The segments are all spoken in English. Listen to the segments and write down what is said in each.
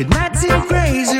It might seem crazy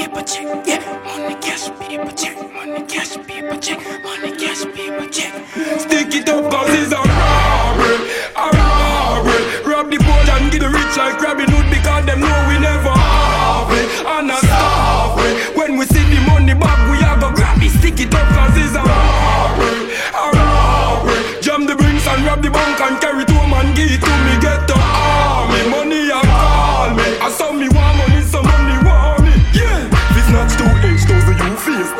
Check. Yeah. Money, cash, check. Money, cash, check. Money, cash, check. Stick it up, cause a robbery. A robbery. Rob the poor and give the rich like grabbing hood because them know we never have it. And a starve When we see the money back, we have a grab it. Stick it up,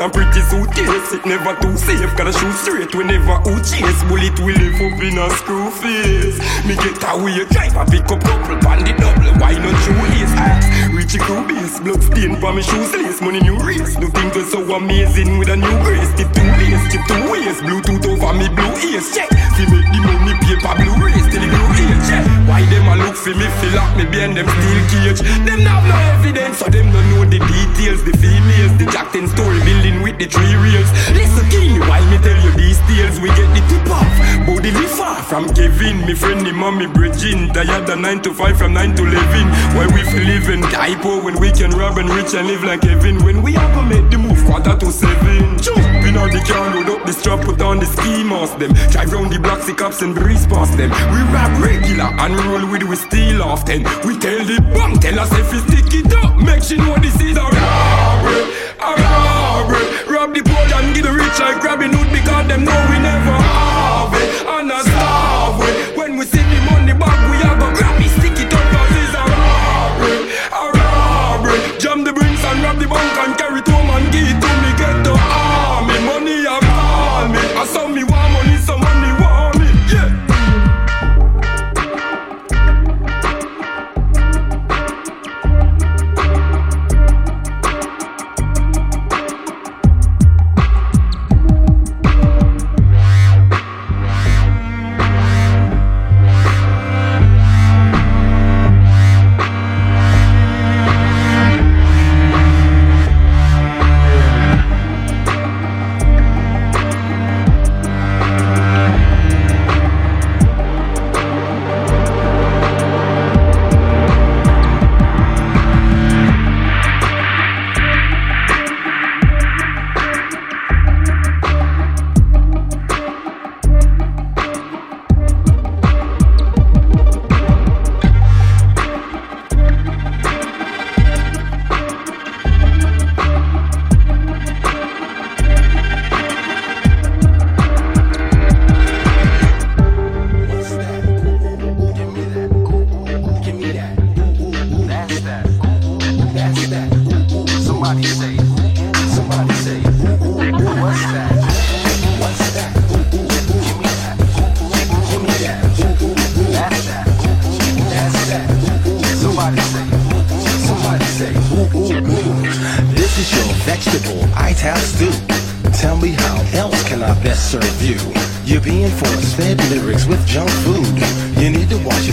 and pretty suitcase. It never too safe, gotta shoot straight whenever who chase. Bullet will live up in a screw face. Me get away, drive a pick up couple, pan the double. Why not shoe ace? Axe, ah, reach a crew base, blood stain for me shoes lace. Money new race, do things are so amazing with a new grace. Tip two lace, tip two ways, Bluetooth over me blue ears. Check, fi make the money paper blue race till the blue age. Check, why them a look for me, feel like me behind them steel cage. Them have no evidence, so them don't know the details. The females, the Jackson story building with the three reels. Listen, key, why me tell you these tales? We get the tip off, body far from Kevin, me friend, the mommy Bridging. Tired the 9 to 5 from 9 to 11. Why we feel living typo when we can rob and rich and live like Kevin? When we have to make the move quarter to 7. Jump in on the car, load up the strap, put on the ski mask them. Drive round the block, see cops and breeze past them. We rap regular and roll with we steal often. We tell the bank, tell us if we stick it up. Make sure know this is a like grabbing hood because them know we never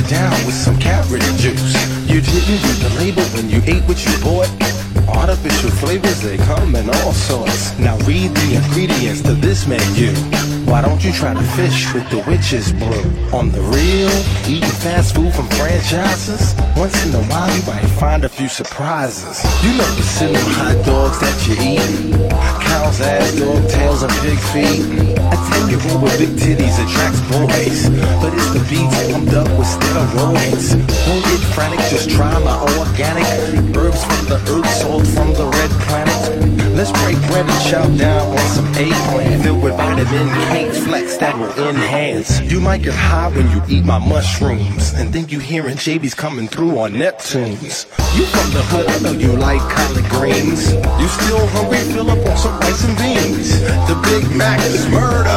down with some carrot juice. You didn't read the label when you ate what you bought. Artificial flavors, they come in all sorts. Now read the ingredients to this menu. Why don't you try to fish with the witch's brew? On the real, eating fast food from franchises? Once in a while you might find a few surprises. You know the cinnamon hot dogs that you eat. Cow's ass, dog tails, and pig feet. I tell you with big titties attracts boys. But it's the beats pumped up with steroids. Don't get frantic, just try my organic herbs from the earth, salt from the red planet. Let's break bread and chow down on some eggplant filled with vitamin K flex that will enhance. You might get high when you eat my mushrooms and think you hearing JB's coming through on Neptunes. You from the hood, I know you like collard greens. You still hungry? Fill up on some rice and beans. The Big Mac is murder.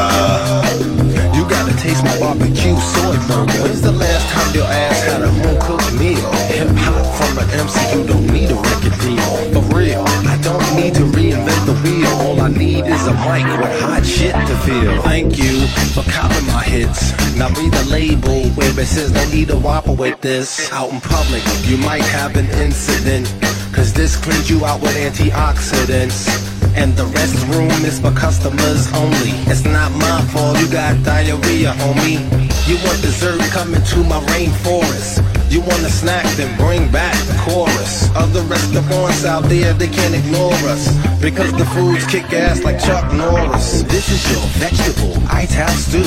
You gotta taste my barbecue soy burger. When's the last time your ass had a home cooked meal? Hip hop from an MC, you don't need a record deal. For real, don't need to reinvent the wheel. All I need is a mic with hot shit to feel. Thank you for copping my hits. Now read the label where it says no need to whopper with this. Out in public, you might have an incident. Cause this cleans you out with antioxidants. And the restroom is for customers only. It's not my fault, you got diarrhea, homie. You want dessert, come into my rainforest. You want a snack, then bring back the chorus. Other restaurants out there, they can't ignore us. Because the foods kick ass like Chuck Norris. This is your vegetable ital stew.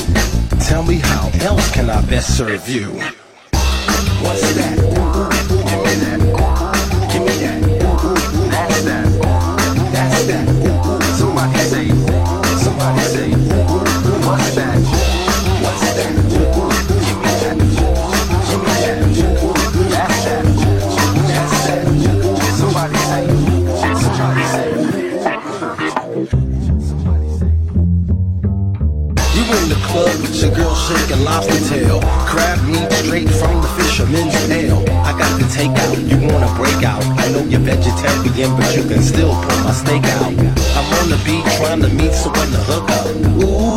Tell me how else can I best serve you? What's that? You can still pull my steak out. I'm on the beat trying to meet someone to hook up. Ooh,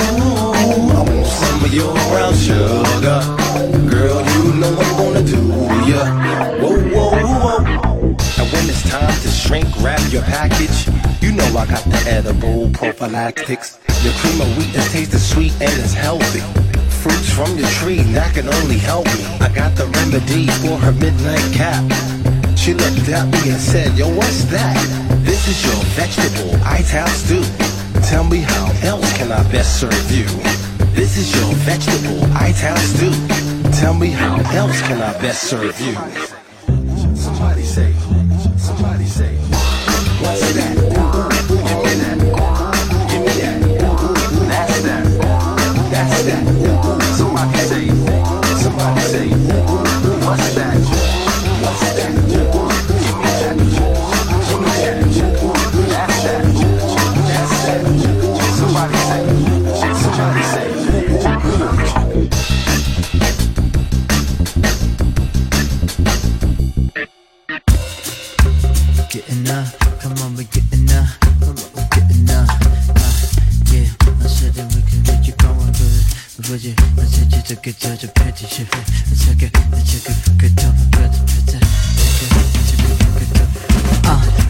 I want some of your brown sugar. Girl, you know I'm gonna do ya. Whoa, whoa, whoa. And when it's time to shrink wrap your package, you know I got the edible prophylactics. Your cream of wheat is tastes sweet and it's healthy. Fruits from your tree, that can only help me. I got the remedy for her midnight cap. She looked at me and said, Yo, what's that? This is your vegetable ital stew. Tell me how else can I best serve you? This is your vegetable ital stew. Tell me how else can I best serve you?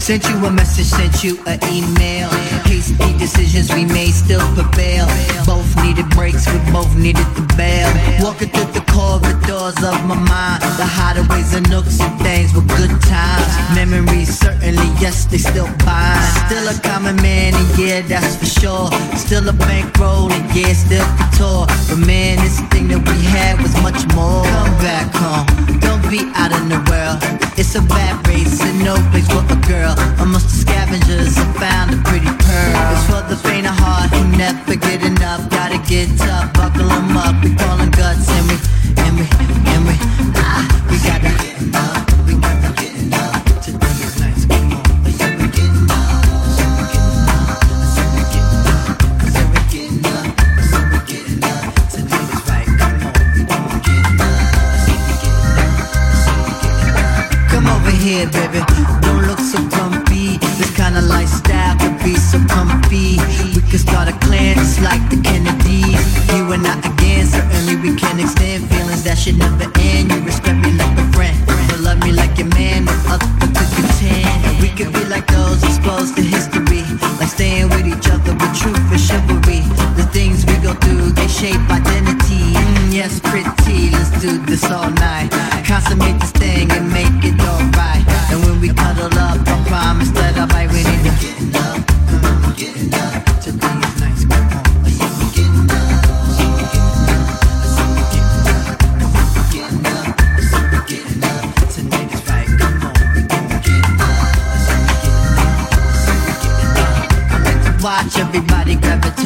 Sent you a message, sent you an email. Hasty decisions we made still prevail. Both needed breaks, we both needed the bail. Walking through the corridors of my mind, the hideaways and nooks and things were good times. Memories certainly, yes, they still bind. Still a common man, and yeah, that's for sure. Still a bankroll, and yeah, still couture. But man, this thing that we had was much more. Come back home, don't be out in the world. It's a bad race and no place for a girl. Amongst the scavengers, I found a pretty pearl. It's for the faint of heart who never get enough. Gotta get tough, buckle 'em up. We callin' guts and we, and we, and we, ah, we gotta get up, we gotta get. Today is nice, come on. Said we said we we we. Today is right, come on, we gonna get we we. Come over here, baby. Start a clan just like the Kennedys. You and I again, certainly we can extend feelings that should never end. You respect me like a friend, but love me like your man. No other could contend. We could be like those exposed to history, like staying with each other with truth and chivalry. The things we go through, they shape identity. Mm, yes, pretty. Let's do this all night. Consummate this thing and make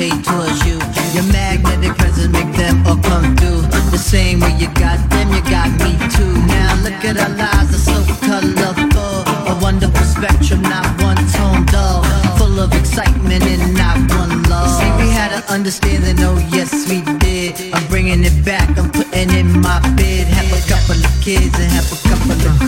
gravitate towards you. Your magnetic presence make them all come through. The same way you got them, you got me too. Now look at our lives, they're so colorful. A wonderful spectrum, not one tone dull. Full of excitement and not one love. See, we had an understanding, oh yes we did. I'm bringing it back, I'm putting in my bid. Have a couple of kids and have a couple of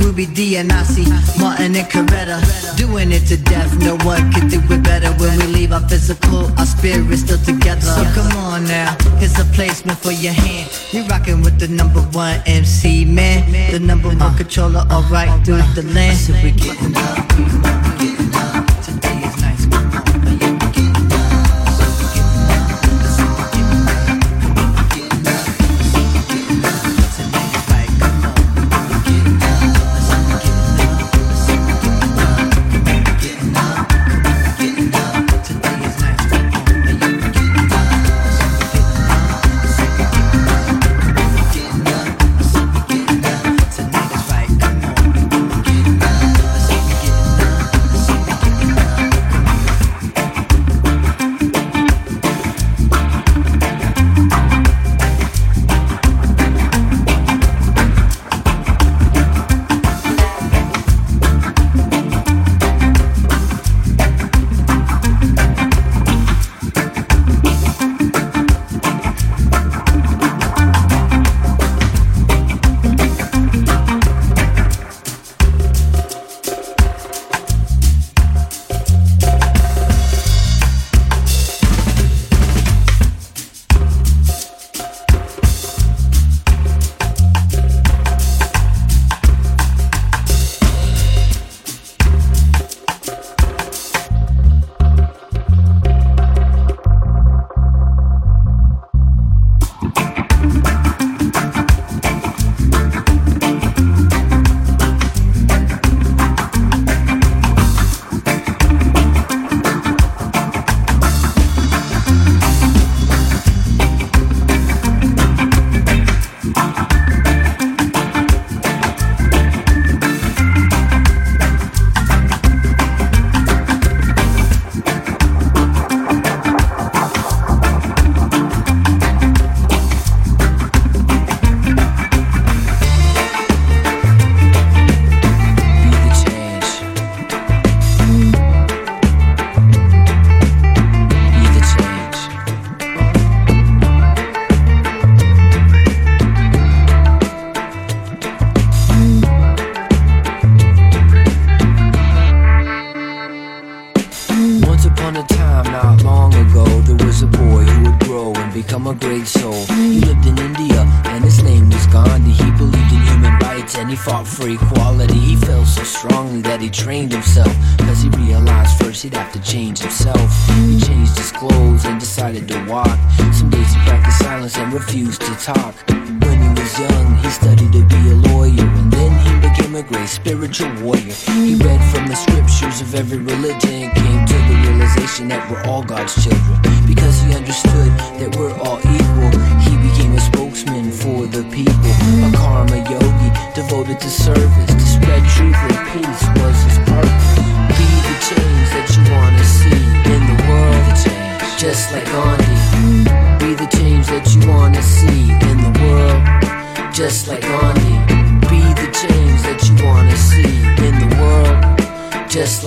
Ruby Dee and I Nasi, Martin and Coretta. Doing it to death, no one can do it better. When we leave our physical, our spirit's still together. So come on now, here's a placement for your hand. You rocking with the number one MC man, the number one controller, alright through the land. So we getting up,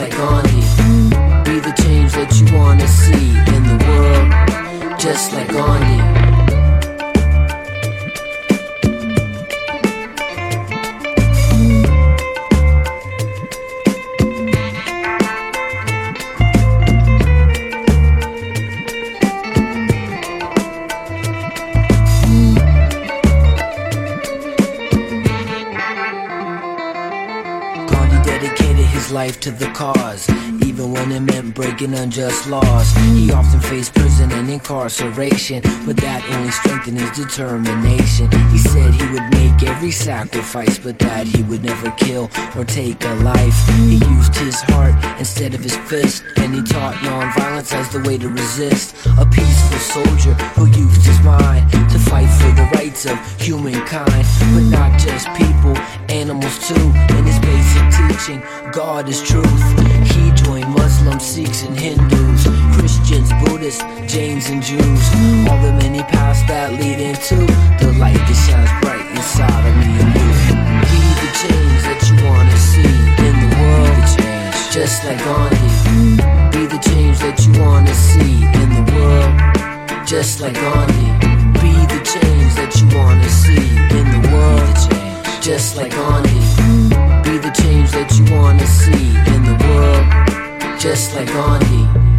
like Gandhi. The it meant unjust laws. He often faced prison and incarceration, but that only strengthened his determination. He said he would make every sacrifice, but that he would never kill or take a life. He used his heart instead of his fist, and he taught nonviolence as the way to resist. A peaceful soldier who used his mind to fight for the rights of humankind, but not just people, animals too. In his basic teaching, God is truth. Muslims, Sikhs, and Hindus, Christians, Buddhists, Jains, and Jews. All the many paths that lead into the light that shines bright inside of me and you. Be the change that you wanna see in the world, Change, just like Gandhi. Be the change that you wanna see in the world, just like Gandhi. Be the change that you wanna see in the world, Change, just like Gandhi. Be the change that you wanna see in the world, just like Gandhi.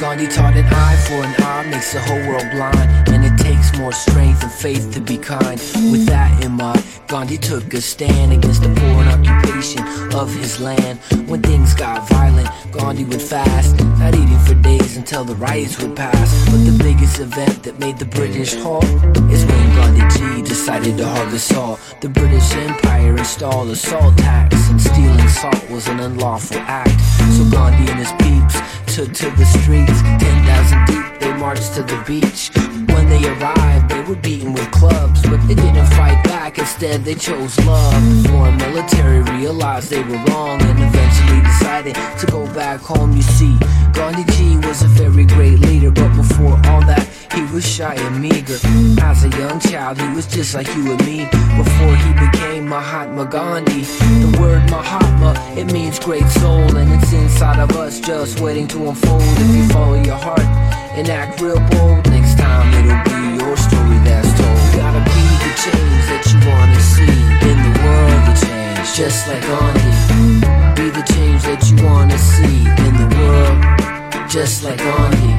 Gandhi taught an eye for an eye makes the whole world blind, and it takes more strength and faith to be kind. With that in mind, Gandhi took a stand against the foreign occupation of his land. When things got violent, Gandhi would fast, not eating for days until the riots would pass. But the biggest event that made the British halt is when Gandhi G decided to harvest salt. The British Empire installed a salt tax, and stealing salt was an unlawful act. So Gandhi and his peeps took to the streets, 10,000 deep, marched to the beach. When they arrived, they were beaten with clubs, but they didn't fight back, instead they chose love. Foreign military realized they were wrong and eventually decided to go back home. You see, Gandhi G was a very great leader, but before all that, he was shy and meager. As a young child, he was just like you and me. Before he became Mahatma Gandhi, the word Mahatma, it means great soul, and it's inside of us just waiting to unfold. If you follow your heart and act real bold, next time it'll be your story that's told. Gotta be the change that you wanna see in the world, the change, just like Gandhi. Be the change that you wanna see in the world, just like Gandhi.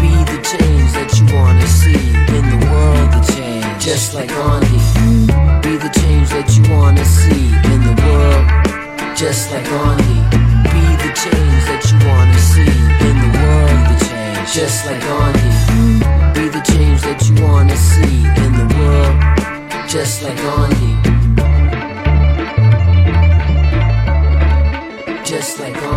Be the change that you wanna see in the world, the change, just like Gandhi. Be the change that you wanna see in the world, just like Gandhi. Be the change just like Gandhi. Be the change that you wanna see in the world, just like Gandhi. Just like Gandhi.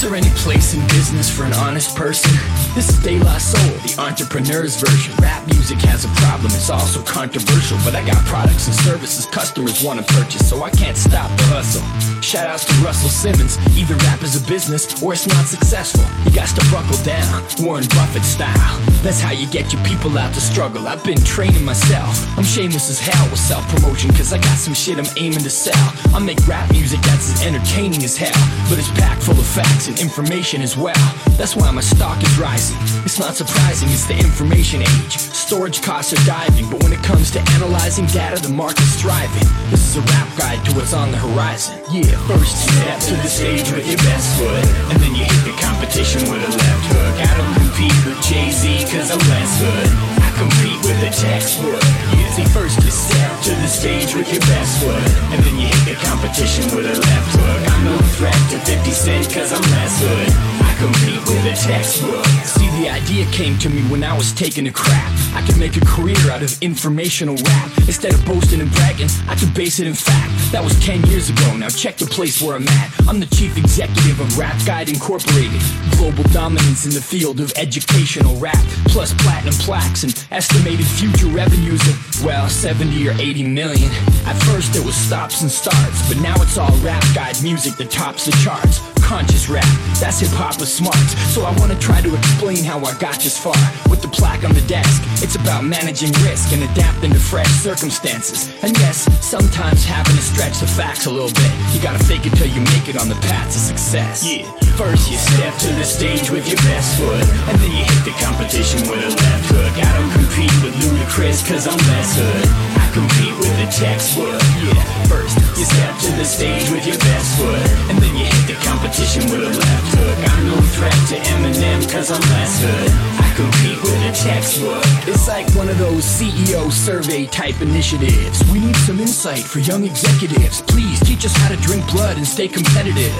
Is there any place in business for an honest person? This is De La Soul, the entrepreneur's version. Rap music has a problem, it's also controversial. But I got products and services customers want to purchase, so I can't stop the hustle. Shout outs to Russell Simmons. Either rap is a business or it's not successful. You got to buckle down, Warren Buffett style. That's how you get your people out to struggle. I've been training myself. I'm shameless as hell with self promotion, cause I got some shit I'm aiming to sell. I make rap music that's as entertaining as hell, but it's packed full of facts information as well. That's why my stock is rising. It's not surprising, it's the information age. Storage costs are diving, but when it comes to analyzing data, the market's thriving. This is a rap guide to what's on the horizon. Yeah, first step to the stage with your best foot, and then you hit the competition with a left hook. I don't compete with Jay Z, cause I'm less hood. I compete with a textbook. Yeah, see, first you step to the stage with your best foot, and then you hit the competition with a left hook. I'm no to 50 Cent, cause I'm less hood. I compete with a textbook. The idea came to me when I was taking a crap. I could make a career out of informational rap. Instead of boasting and bragging, I could base it in fact. That was 10 years ago, now check the place where I'm at. I'm the chief executive of Rap Guide Incorporated. Global dominance in the field of educational rap. Plus platinum plaques and estimated future revenues of, well, 70 or 80 million. At first it was stops and starts, but now it's all Rap Guide music that tops the charts. Conscious rap, that's hip hop with smarts. So I wanna try to explain how I got this far. With the plaque on the desk, it's about managing risk and adapting to fresh circumstances. And yes, sometimes having to stretch the facts a little bit. You gotta fake it till you make it on the path to success. Yeah, first you step to the stage with your best foot, and then you hit the competition with a left hook. I don't compete with Ludacris, cause I'm less hood. I compete with the textbook. Yeah, first you step to the stage with your best foot, and then you hit the competition with a left hook. I'm no threat to Eminem, cause I'm less hood. I compete with a textbook. It's like one of those CEO survey type initiatives. We need some insight for young executives. Please teach us how to drink blood and stay competitive.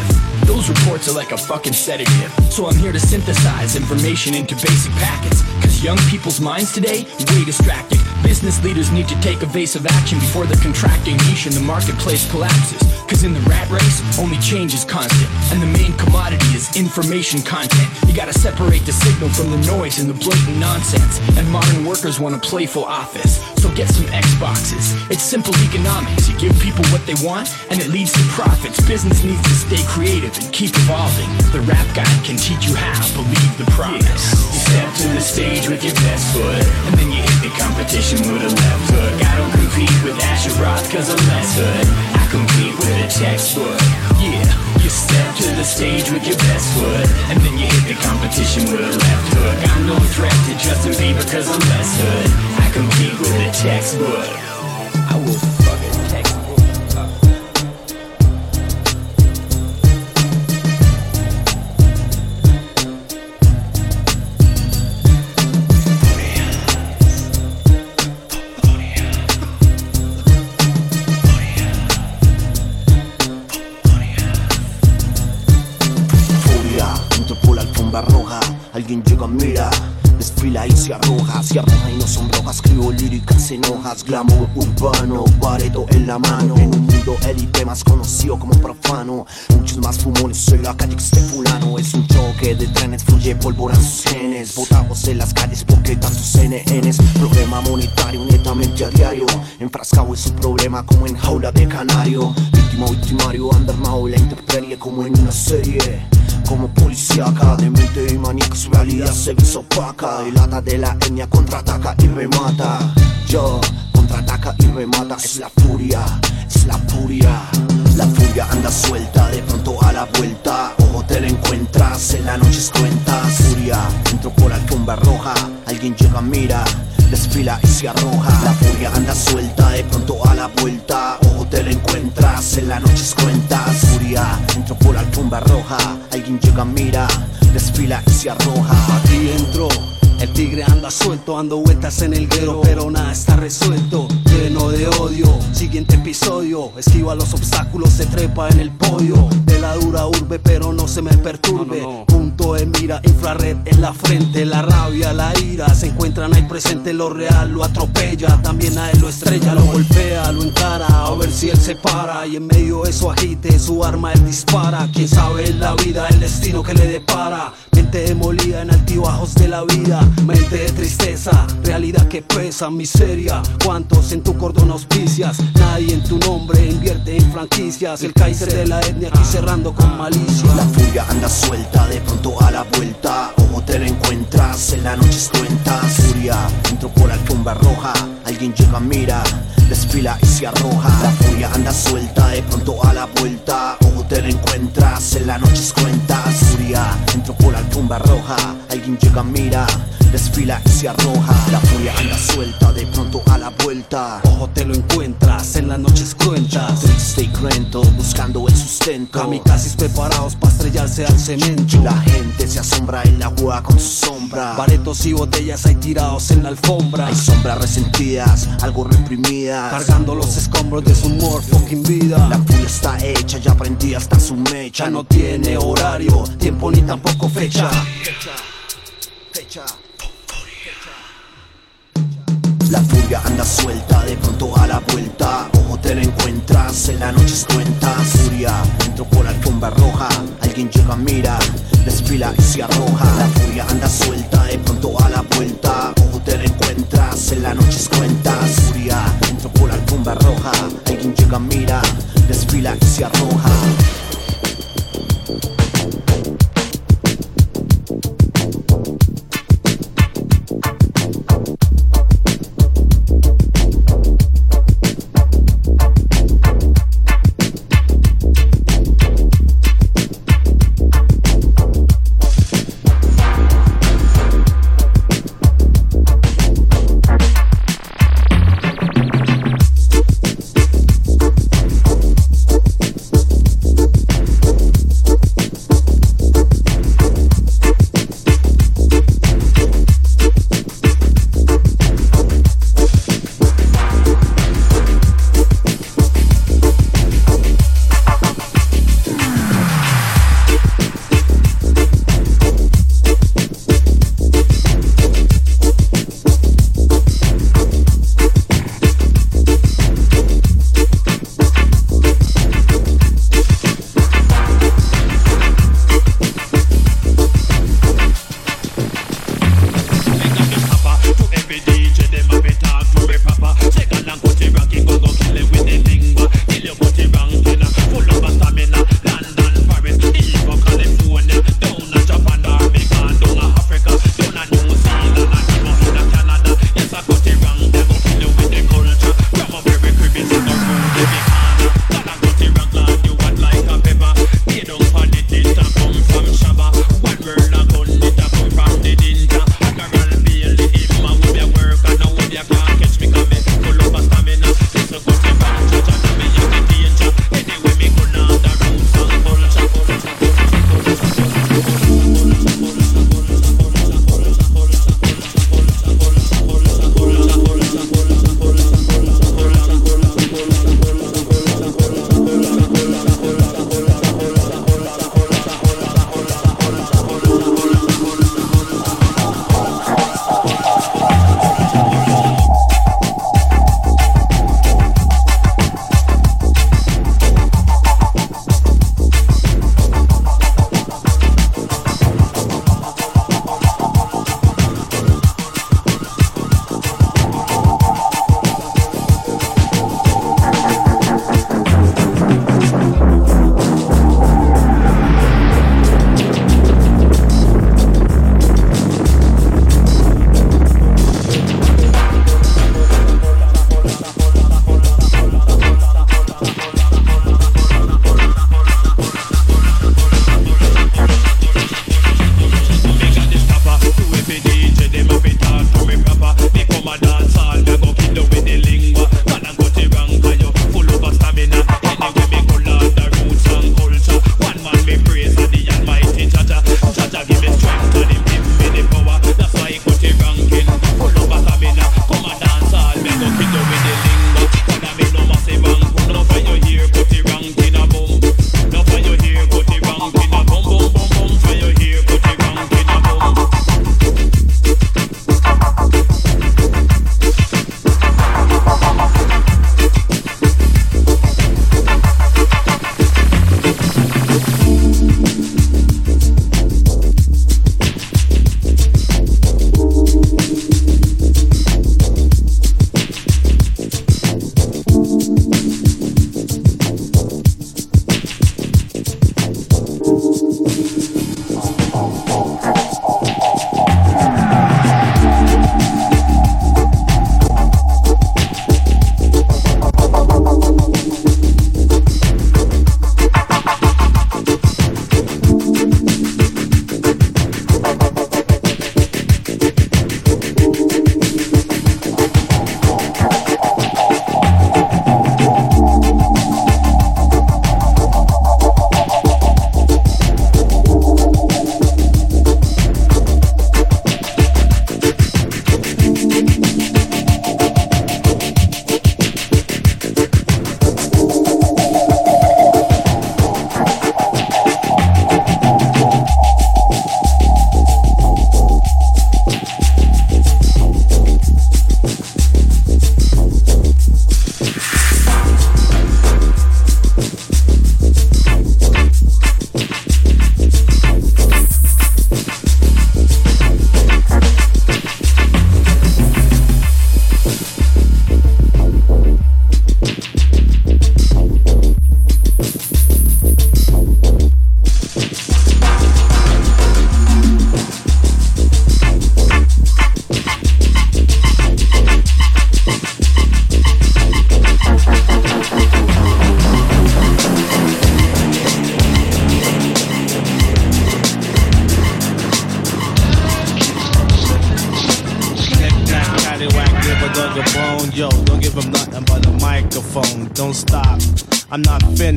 Those reports are like a fucking sedative. So I'm here to synthesize information into basic packets. Cause young people's minds today, way distracted. Business leaders need to take evasive action before the contracting niche in the marketplace collapses. Cause in the rat race, only change is constant. And the main commodity is information content. You gotta separate the signal from the noise and the blatant nonsense. And modern workers want a playful office. Get some Xboxes. It's simple economics. You give people what they want, and it leads to profits. Business needs to stay creative and keep evolving. The rap guide can teach you how. Believe the promise. You step to the stage with your best foot, and then you hit the competition with a left hook. I don't compete with Asher Roth, cause I'm less hood. I compete with a textbook. Yeah, you step to the stage with your best foot, and then you hit the competition with a left hook. I'm no threat to Justin Bieber, cause I'm less hood. I compete with a textbook. I will fucking textbook. up. Furia, entro por la alfombra roja, alguien llega, mira, y se arroja, se arroja y no son brojas, escribo líricas en hojas, glamour urbano, bareto en la mano, en un mundo élite más conocido como profano, muchos más fumones, soy la calle de fulano, es un choque de trenes, fluye pólvora en sus genes, botados en las calles porque tantos CNNs, problema monetario netamente a diario, enfrascado en su problema como en jaula de canario, víctima victimario, anda armado la intemperie como en una serie. Como policíaca. De mente y maníaca Su realidad se opaca. El hada de la etnia contraataca y remata. Yo, contraataca y remata. Es la furia, es la furia. La furia anda suelta De pronto a la vuelta. Ojo te la encuentras En la noche es cuentas Furia, entro por alfombra roja. Alguien llega, mira Desfila y se arroja. La furia anda suelta De pronto a la vuelta. Ojo te la encuentras En la noche cuentas Furia, entro por alfombra roja. Alguien llega, mira Desfila y se arroja. Aquí entro El tigre anda suelto, dando vueltas en el guero, pero nada está resuelto, lleno de odio. Siguiente episodio, esquiva los obstáculos, se trepa en el pollo. De la dura urbe, pero no se me perturbe. Punto de mira, infrared en la frente, la rabia, la ira. Se encuentran ahí presente, lo real lo atropella. También a él lo estrella, lo golpea, lo encara, a ver si él se para. Y en medio de su agite, su arma él dispara. Quién sabe en la vida el destino que le depara. Mente demolida en altibajos de la vida, mente de tristeza, realidad que pesa, miseria. ¿Cuántos en tu cordón auspicias? Nadie en tu nombre invierte en franquicias. El Kaiser de la etnia aquí cerrando con malicia. La furia anda suelta, de pronto a la vuelta. Ojo te la encuentras, en la noche es cuenta. Furia, entro por alfombra roja. Alguien llega, mira, desfila y se arroja. La furia anda suelta, de pronto a la vuelta. Ojo te la encuentras, en la noche es cuenta. Furia, entro por alfombra roja. Alguien llega, mira, desfila y se arroja. La furia anda suelta, de pronto a la vuelta. Ojo te lo encuentras en las noches cruentas. Triste y cruento, buscando el sustento. Kamikazes preparados para estrellarse al cemento. La gente se asombra en la agua con su sombra. Baretos y botellas hay tirados en la alfombra. Hay sombras resentidas, algo reprimidas. Cargando los escombros de su humor, fucking vida. La furia está hecha, ya prendí hasta su mecha. No tiene horario, tiempo ni tampoco fecha. Fecha. La furia anda suelta, de pronto a la vuelta. Ojo te la encuentras, en la noche es cuenta. Furia, entro por alfombra roja. Alguien llega, mira, desfila y se arroja. La furia anda suelta, de pronto a la vuelta. Ojo te la encuentras, en la noche es cuenta. Furia, entro por alfombra roja. Alguien llega, mira, desfila y se arroja.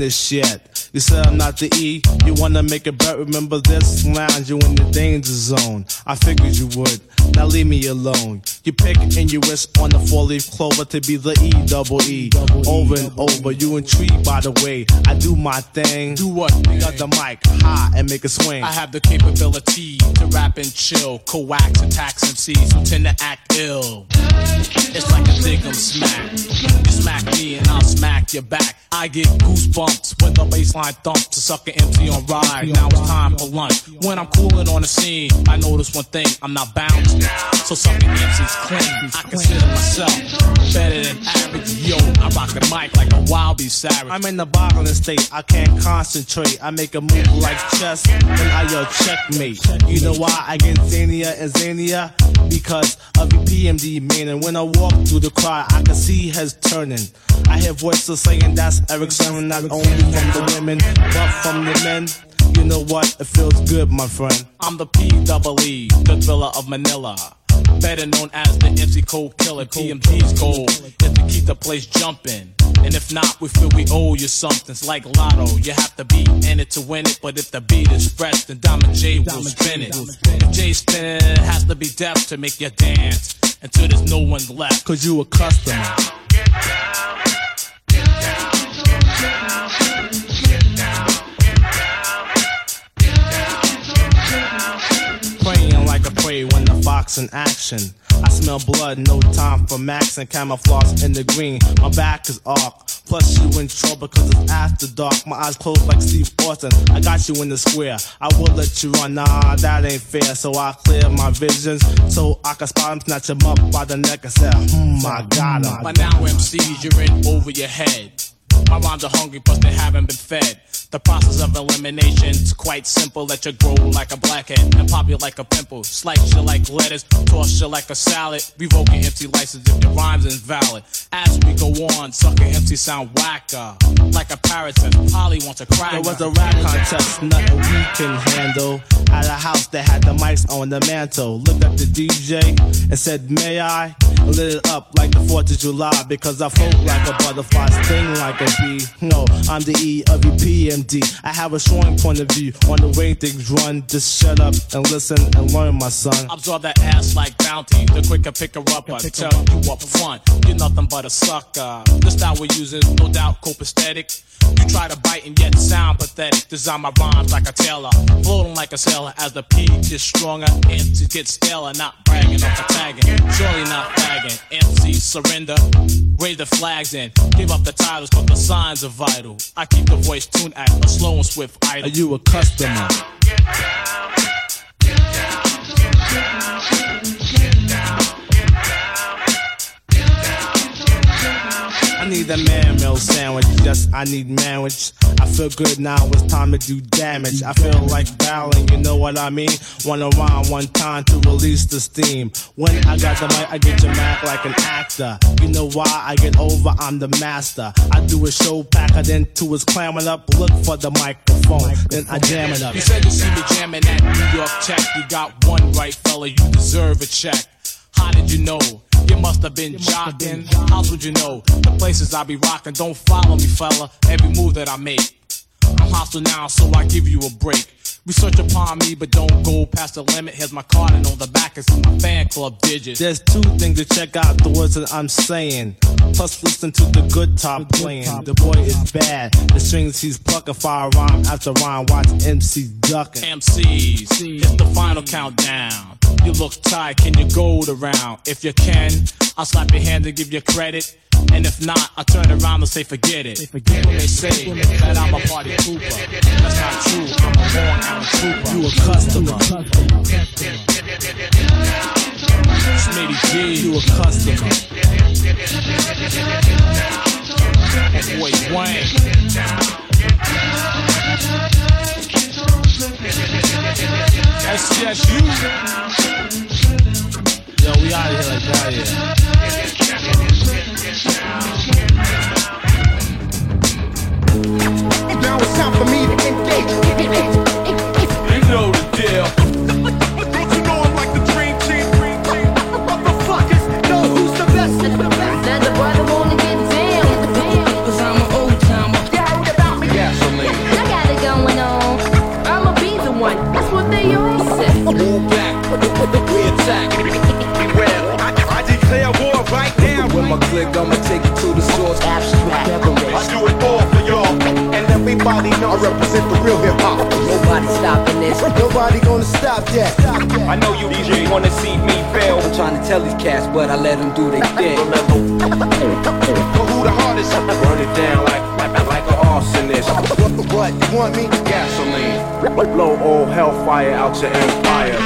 Finished yet. You said I'm not the E. You wanna make it bet? Remember this lounge, you in the danger zone. I figured you would. Now leave me alone. You pick and you wish on the four leaf clover to be the E double E. Over and over, you intrigued by the way I do my thing. Do what? Got the mic high and make it swing. I have the capability to rap and chill, coax attacks MCs who tend to act ill. It's like a dig 'em smack. You smack me and I'll smack your back. I get goosebumps when the baseline thumps to suck an empty on ride. Now it's time for lunch. When I'm cooling on the scene, I notice one thing, I'm not bound to. So sucking MC's clean. I consider myself better than average. Yo, I rock the mic like a wild beast savage. I'm in the boggling state, I can't concentrate. I make a move like chess, and I yell checkmate. You know why I get zania and zania? Because of the PMD man, and when I walk through the crowd, I can see heads turning. I hear voices saying that's Erick Sermon, not only from the women, but from the men. You know what? It feels good, my friend. I'm the P double E, the thriller of Manila. Better known as the MC Code Killer. PMD's goal is to keep the place jumping. And if not, we feel we owe you something. It's like Lotto. You have to be in it to win it. But if the beat is fresh, then Diamond J will spin it. If J's spinning it, has to be deaf to make you dance. Until there's no one left. Cause you a customer. Praying in action. I smell blood, no time for max and camouflage in the green. My back is off. Plus you in trouble cause it's after dark. My eyes closed like Steve Austin. I got you in the square. I will let you run. Nah, that ain't fair. So I clear my visions so I can spot him, snatch him up by the neck and say, hmm, I got him. By now, MCs, you're in over your head. My rhymes are hungry, plus they haven't been fed. The process of elimination's quite simple. Let you grow like a blackhead and pop you like a pimple. Slice you like lettuce, toss you like a salad. Revoke your empty license if your rhyme's invalid. As we go on, suck an empty sound whacker. Like a parrot and Polly wants a cracker. There was a rap contest, nothing we can handle. At a house that had the mics on the mantle. Looked up the DJ and said, May I? Lit it up like the 4th of July because I float like a butterfly, sting like a bee. No, I'm the E of your PMD. I have a strong point of view on the way things run. Just shut up and listen and learn, my son. Absorb that ass like bounty. The quicker pick her up, I tell you up front. You're nothing but a sucker. The style we use is no doubt copacetic. You try to bite and yet sound pathetic. Design my rhymes like a tailor. Floating like a sailor as the P gets stronger. MC gets staler. Not bragging off the tagging. Surely not fagging. MC surrender. Raise the flags and give up the titles, but the signs are vital. I keep the voice tuned at a slow and swift idle. Are you a customer? I need a man meal sandwich, yes, I need manwich. I feel good now, it's time to do damage. I feel like battling, you know what I mean? Wanna rhyme one time to release the steam. When I got the mic, I get your mad like an actor. You know why I get over, I'm the master. I do a show packer, then two is clamming up, look for the microphone, then I jam it up. You said you see me jamming at New York Tech. You got one right, fella, you deserve a check. How did you know? You must have been jocking. How would you know? The places I be rocking. Don't follow me, fella. Every move that I make. I'm hostile now, so I give you a break. Research upon me, but don't go past the limit. Here's my card, and on the back is my fan club digits. There's two things to check out the words that I'm saying. Plus, listen to the good top playing. The boy is bad. The strings he's plucking fire rhyme after rhyme. Watch MC ducking. MCs, it's the final countdown. You look tight, can you go the round? If you can, I'll slap your hand and give you credit. And if not, I'll turn around and say forget it. They say that I'm a party pooper. That's not true, I'm a born out trooper. You a customer. Smitty G, You a customer. boy Wayne. That's just you. Yo, we out of here like that, yeah. Now it's time for me to engage. My click, I'ma take it to the source. Abstract I do it all for y'all. And everybody know I represent the real hip hop. Nobody stopping this. Nobody gonna stop that. I know you DJ wanna see me fail. I'm trying to tell these cats, but I let them do their thing. Remember, who the hardest? Burn it down like like, like an arsonist. What, what? You want me? Gasoline. Blow all hellfire out your empire.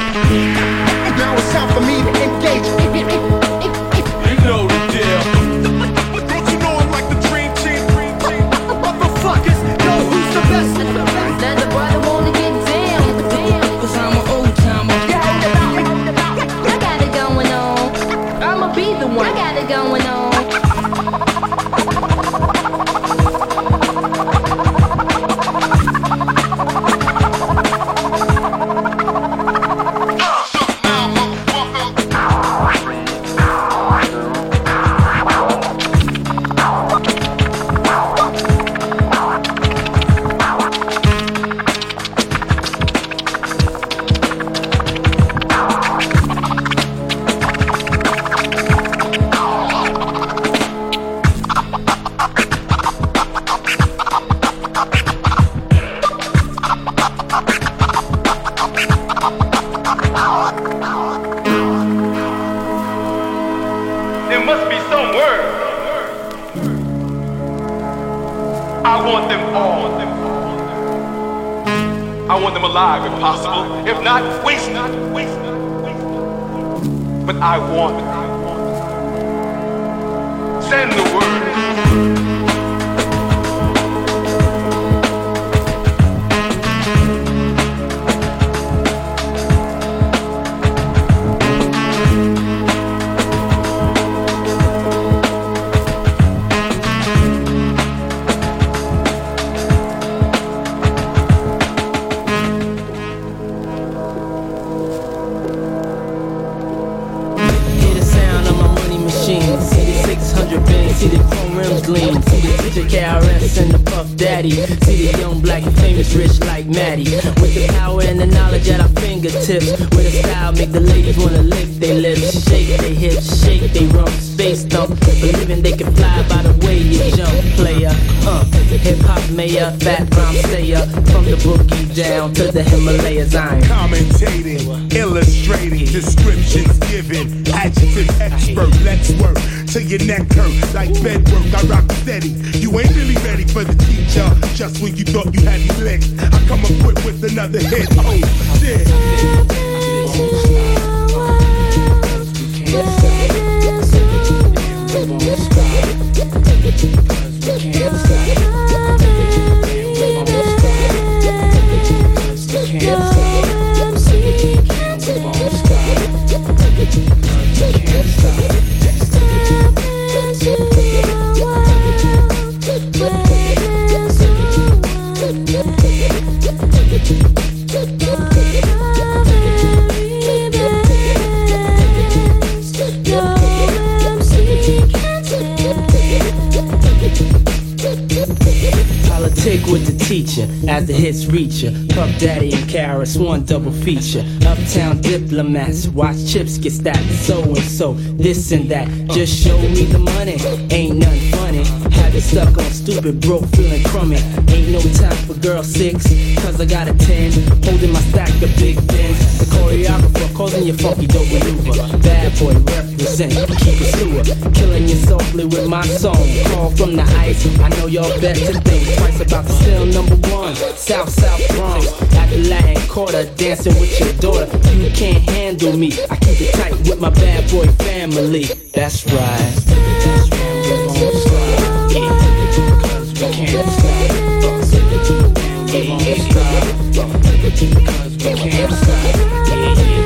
Now it's time for me to engage. See the young black and famous rich like Maddie. With the power and the knowledge at our fingertips. With a style make the ladies wanna lick their lips. Shake their hips, shake their rumps. Space thump, believing they can fly by the way you jump. Player, uh, hip hop mayor, fat rhyme stayer. From the boogie down to the Himalayas, I'm Commentating, illustrating, descriptions given, adjective expert. Let's work till your neck hurt like bed work. I rock steady. You ain't really ready for the teacher. Just when you thought you had me licked, I come equipped with another hit. Oh shit. Politic the hits reach ya. Puff Daddy and KRS, one double feature. Uptown diplomats, watch chips get stacked. So and so, this and that. Just show me the money, ain't nothing funny. Stuck on stupid, broke, feeling crummy. Ain't no time for girl six, cause I got a 10. Holding my stack of big bins. The choreographer causing your funky dope maneuver. Bad boy represent, keep it sewer. Killing you softly with my song. Call from the ice, I know y'all bet to think twice about the still number one. South, South Bronx, at the Latin Quarter, dancing with your daughter. You can't handle me, I keep it tight with my bad boy family. That's right. That's right, Won't stop. Can't stop.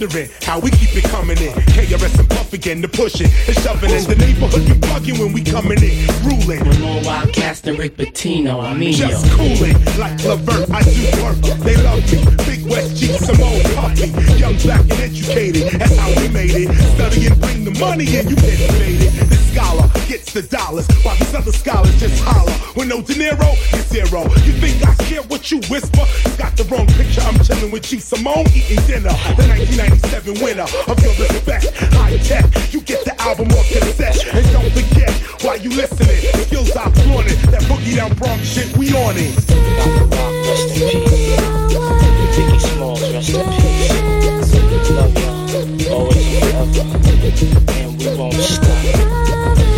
Wondering how we keep it coming in. KRS and Puff again to pushing and shoving in. The neighborhood be bugging when we coming in, ruling. With more Wildcats than Rick Pitino, I mean. Just cooling like Levert, I do work. They love me. Big West G, Simone Puffy. Young, black, and educated. That's how we made it. Study and bring the money in, you get it. Scholar gets the dollars, while these other scholars just holler. With no De Niro, you're zero. You Don't you whisper, you got the wrong picture. I'm chilling with Chief Simone, eating dinner. The 1997 winner of your respect. High tech, you get the album on cassette. And don't forget, while you listening, skills I flaunted. That boogie down Bronx shit, we on it. Rest in peace. Biggie Smalls, rest in peace. Love y'all, always forever. And we won't stop.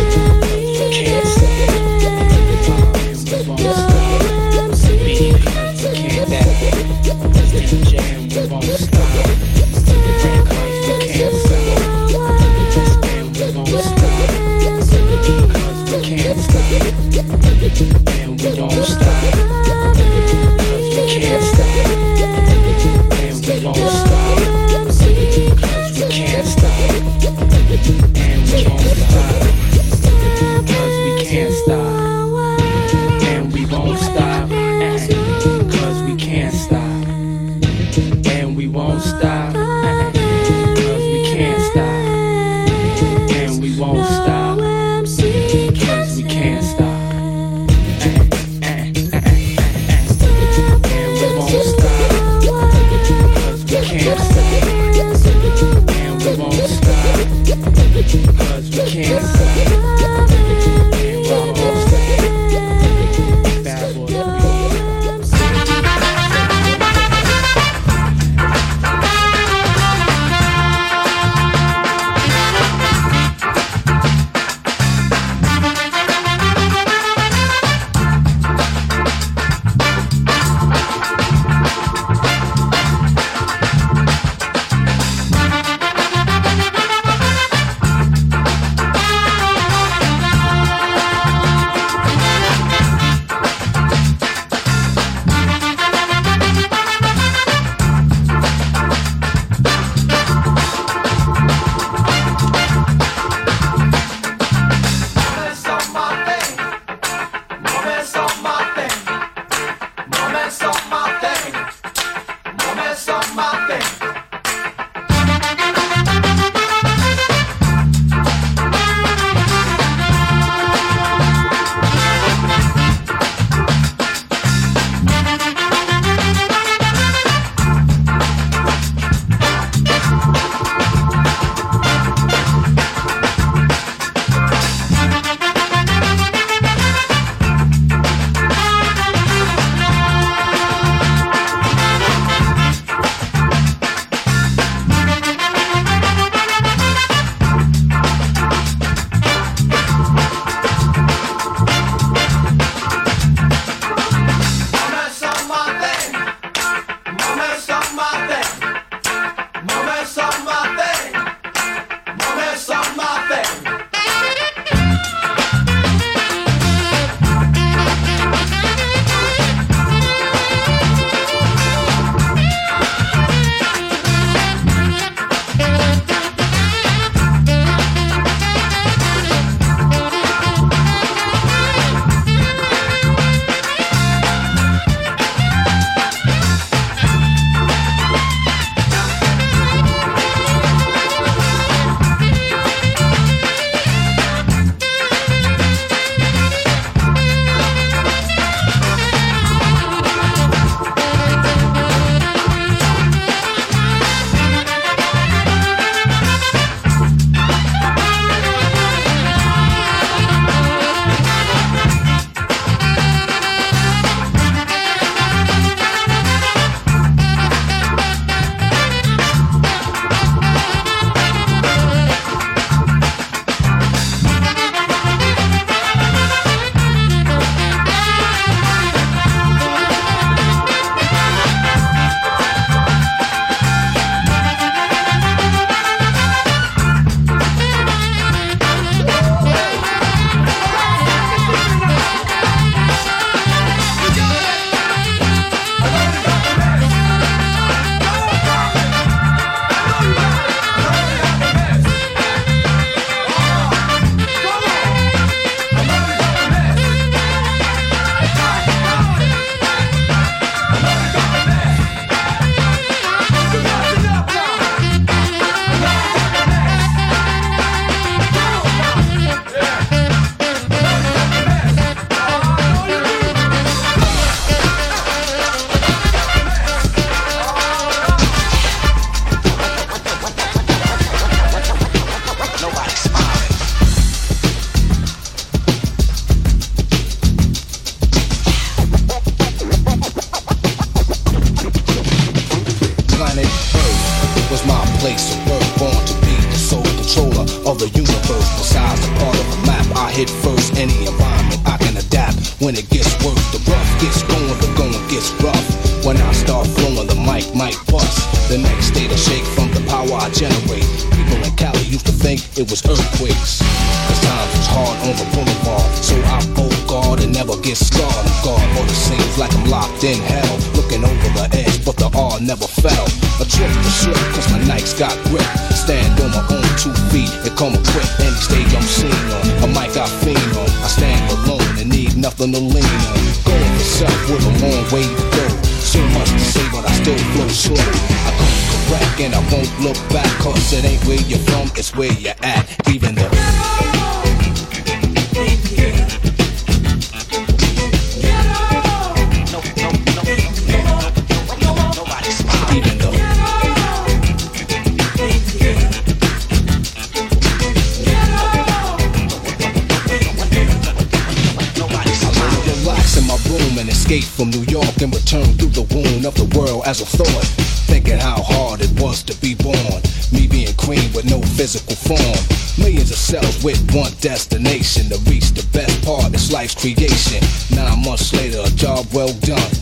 No physical form. Millions of cells with one destination to reach the best part. It's life's creation. Nine months later, a job well done.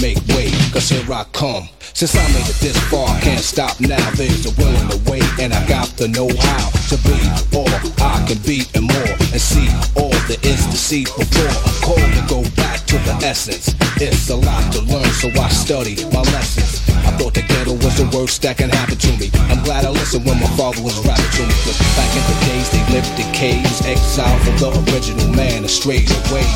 Make way, cause here I come. Since I made it this far, can't stop now. There's a will and a way, and I got the know how to be all I can be and more. And see all there is to see before I'm called to go back to the essence. It's a lot to learn, so I study my lessons. I thought the ghetto was the worst that can happen to me. I'm glad I listened when my father was rapping to me. Cause back in the days, they lived in caves, exiled from the original man, and strayed away.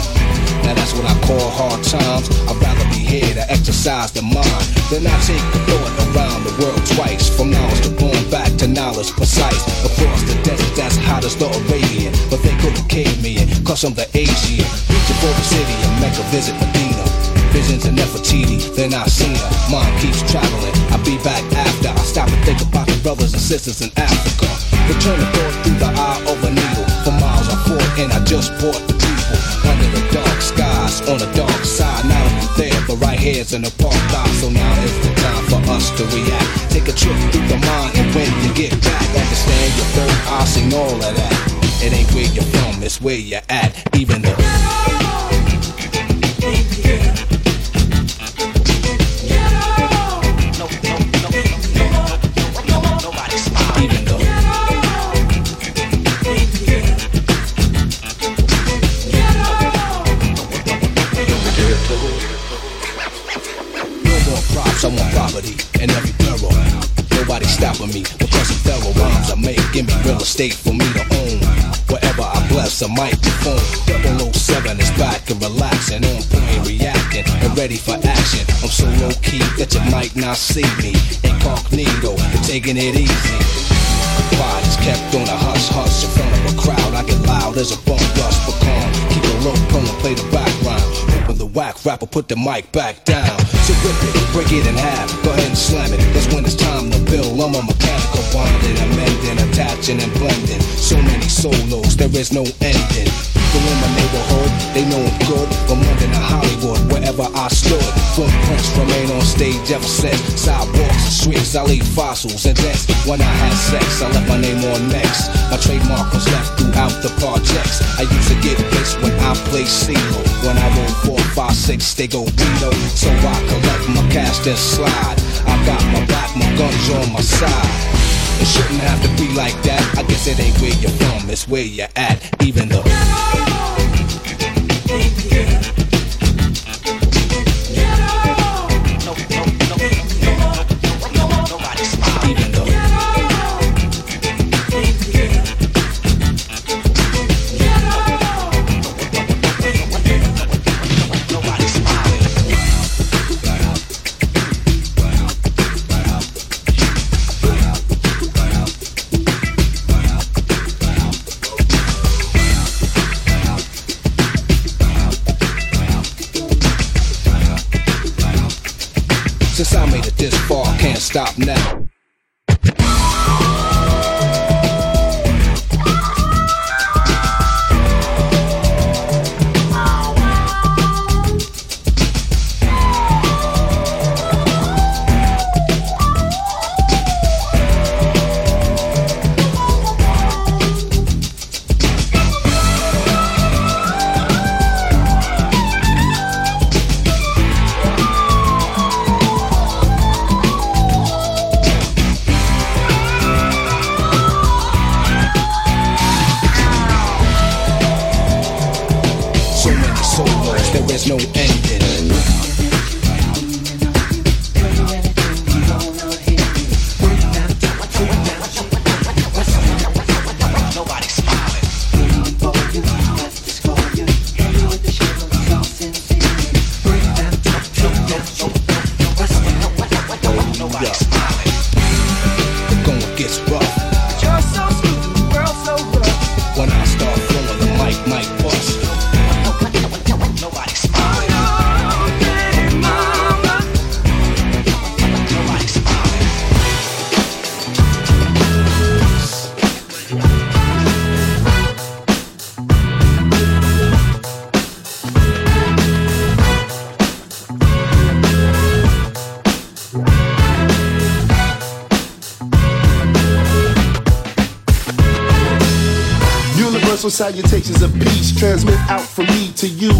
Now that's what I call hard times. I'd rather be here to exercise the mind than I take the thought around the world twice. From knowledge to born back to knowledge precise. Across the desert that's hot as the Arabian. But they couldn't cave me in, cause I'm the Asian. Reaching for the city and make a visit Medina. Visions of Nefertiti, then I seen her. Mind keeps traveling. I'll be back after. I stop and think about the brothers and sisters in Africa. Return the thought through the eye of a needle. For miles I fought and I just bought the people. Under the dark skies, on the dark side. Not only there, but right here's in the park. So now is the time for us to react. Take a trip through the mind and when you get back, understand your third eye seen all of that. It ain't where you're from, it's where you're at. Even though. Stopping me because of thorough rhymes I make. Give me real estate for me to own. Wherever I bless a microphone. 007 is back and relaxing, on point, reacting and ready for action. I'm so low key that you might not see me. Incognito, taking it easy. Pride is kept on a hush hush in front of a crowd. I get loud as a bone rush, but calm. Keep it low, and play the background. The whack rapper, put the mic back down. So rip it, break it in half, go ahead and slam it. That's when it's time to build. I'm a mechanical bonding, amending, attaching and blending. So many solos, there is no ending. People in my neighborhood, they know I'm good. From London to Hollywood, wherever I stood. Footprints remain on stage ever since. Sidewalks, streets, I leave fossils. And that's when I had sex, I left my name on next. My trademark was left throughout the projects. I used to get pissed when I play CeeLo. When I roll four, five, six, they go Rito. So I collect my cash then slide. I got my back, my guns on my side. It shouldn't have to be like that. I guess it ain't where you're from, it's where you're at. Even though. Stop now. Salutations of peace transmit out from me to you.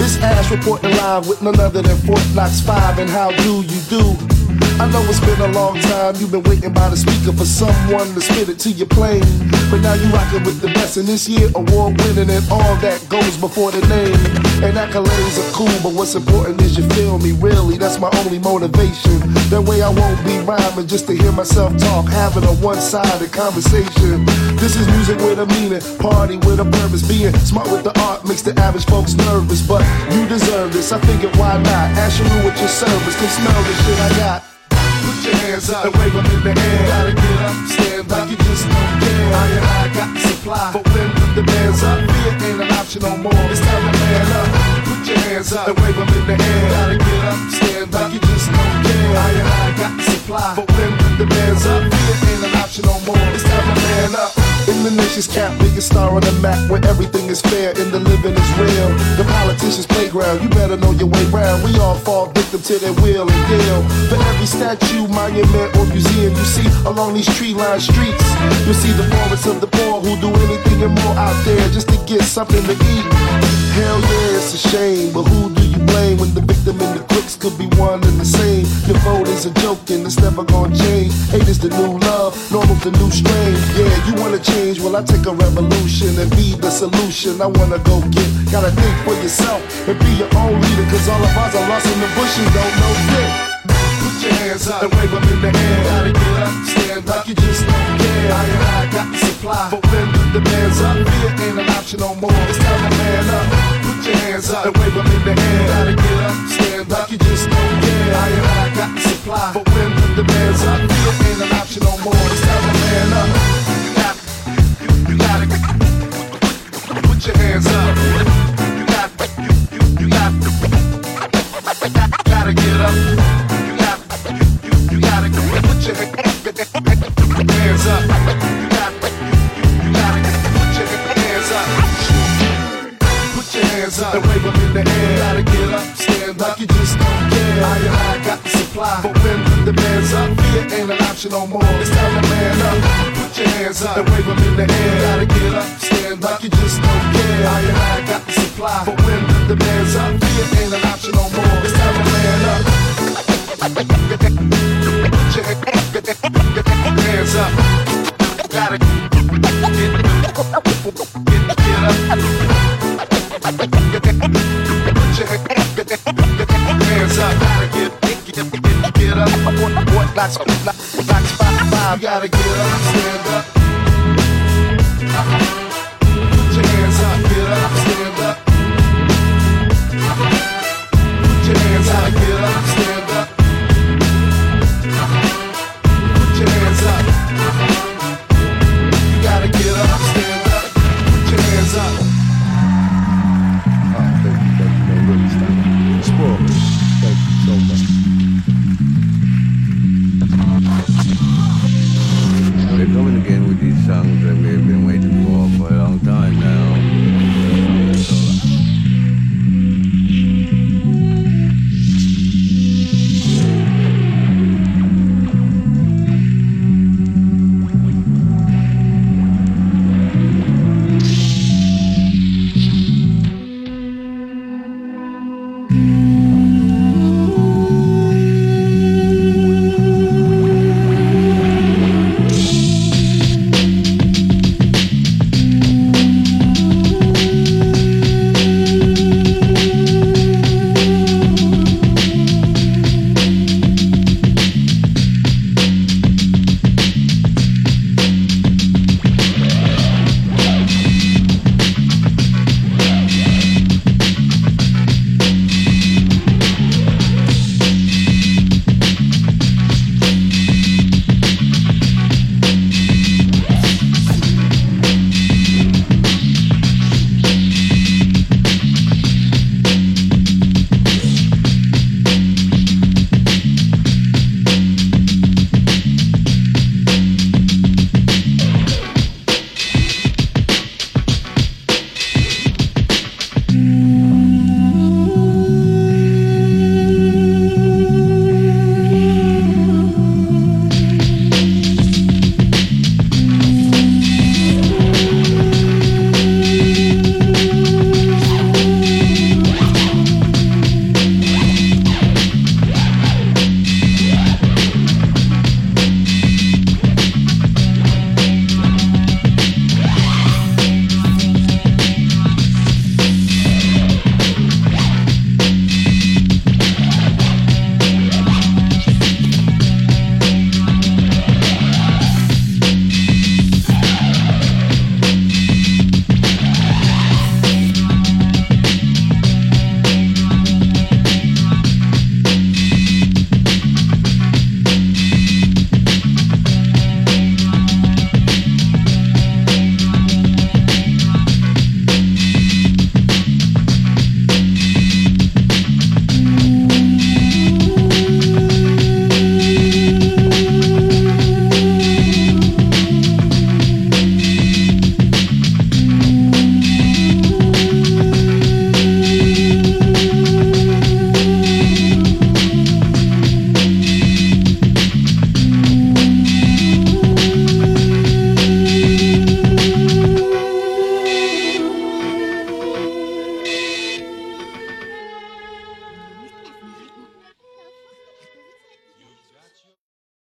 This ass reporting live with none other than Fort Knox 5 and how do you do? I know it's been a long time, you've been waiting by the speaker for someone to spit it to your plane. But now you rockin' with the best, and this year award winning and all that goes before the name. And accolades are cool, but what's important is you feel me, really, that's my only motivation. That way I won't be rhyming just to hear myself talk, having a one-sided conversation. This is music with a meaning, party with a purpose, being smart with the art makes the average folks nervous, but you deserve this, I figured why not? Ask you with your service, can smell the shit I got. Put your hands up and wave them in the air. Gotta get up, stand like you just don't care. I and I got the supply, but when the bands up, fear ain't an option no more. It's time to man up. Put your hands up and wave them in the air. Gotta get up, stand like you just don't care. I and I got the supply, but when the bands up, up. In the nation's cap, biggest star on the map where everything is fair and the living is real. The politician's playground, you better know your way round. We all fall victim to their will and deal. For every statue, monument, or museum you see along these tree-lined streets, you'll see the poorest of the poor who do anything and more out there just to get something to eat. Hell yeah, it's a shame, but who do you blame when the victim and the crooks could be one and the same? Your vote is a joke and it's never gonna change. Hate is the new love, normal's the new strain. Yeah, you wanna change, well I take a revolution and be the solution. I wanna go get, gotta think for yourself and be your own leader, cause all of us are lost in the bush and don't know shit. Put your hands up and wave them in the air. Gotta get up, stand up, you just don't care. I and I got the supply, but when the band's up, fear ain't an option no more. It's time to man up. Your hands up and wave them in the air. Gotta get up, stand up, you just don't care. I and I got the supply, but when the band's up, fear ain't an option no more. It's time to man up. You got, you gotta put your hands up. You got, you, you, you got, gotta get up. You got, you, you gotta put your hands up. And wave them in the air. Gotta get up, stand up, you just don't care. I and I got the supply, but when the band's up, fear ain't an option no more. It's time to man up. Put your hands up and wave them in the air. Gotta get up, stand up, you just don't care. I and I got the supply, but when the band's up, fear ain't an option no more. Locks, locks, five, five. Gotta get up,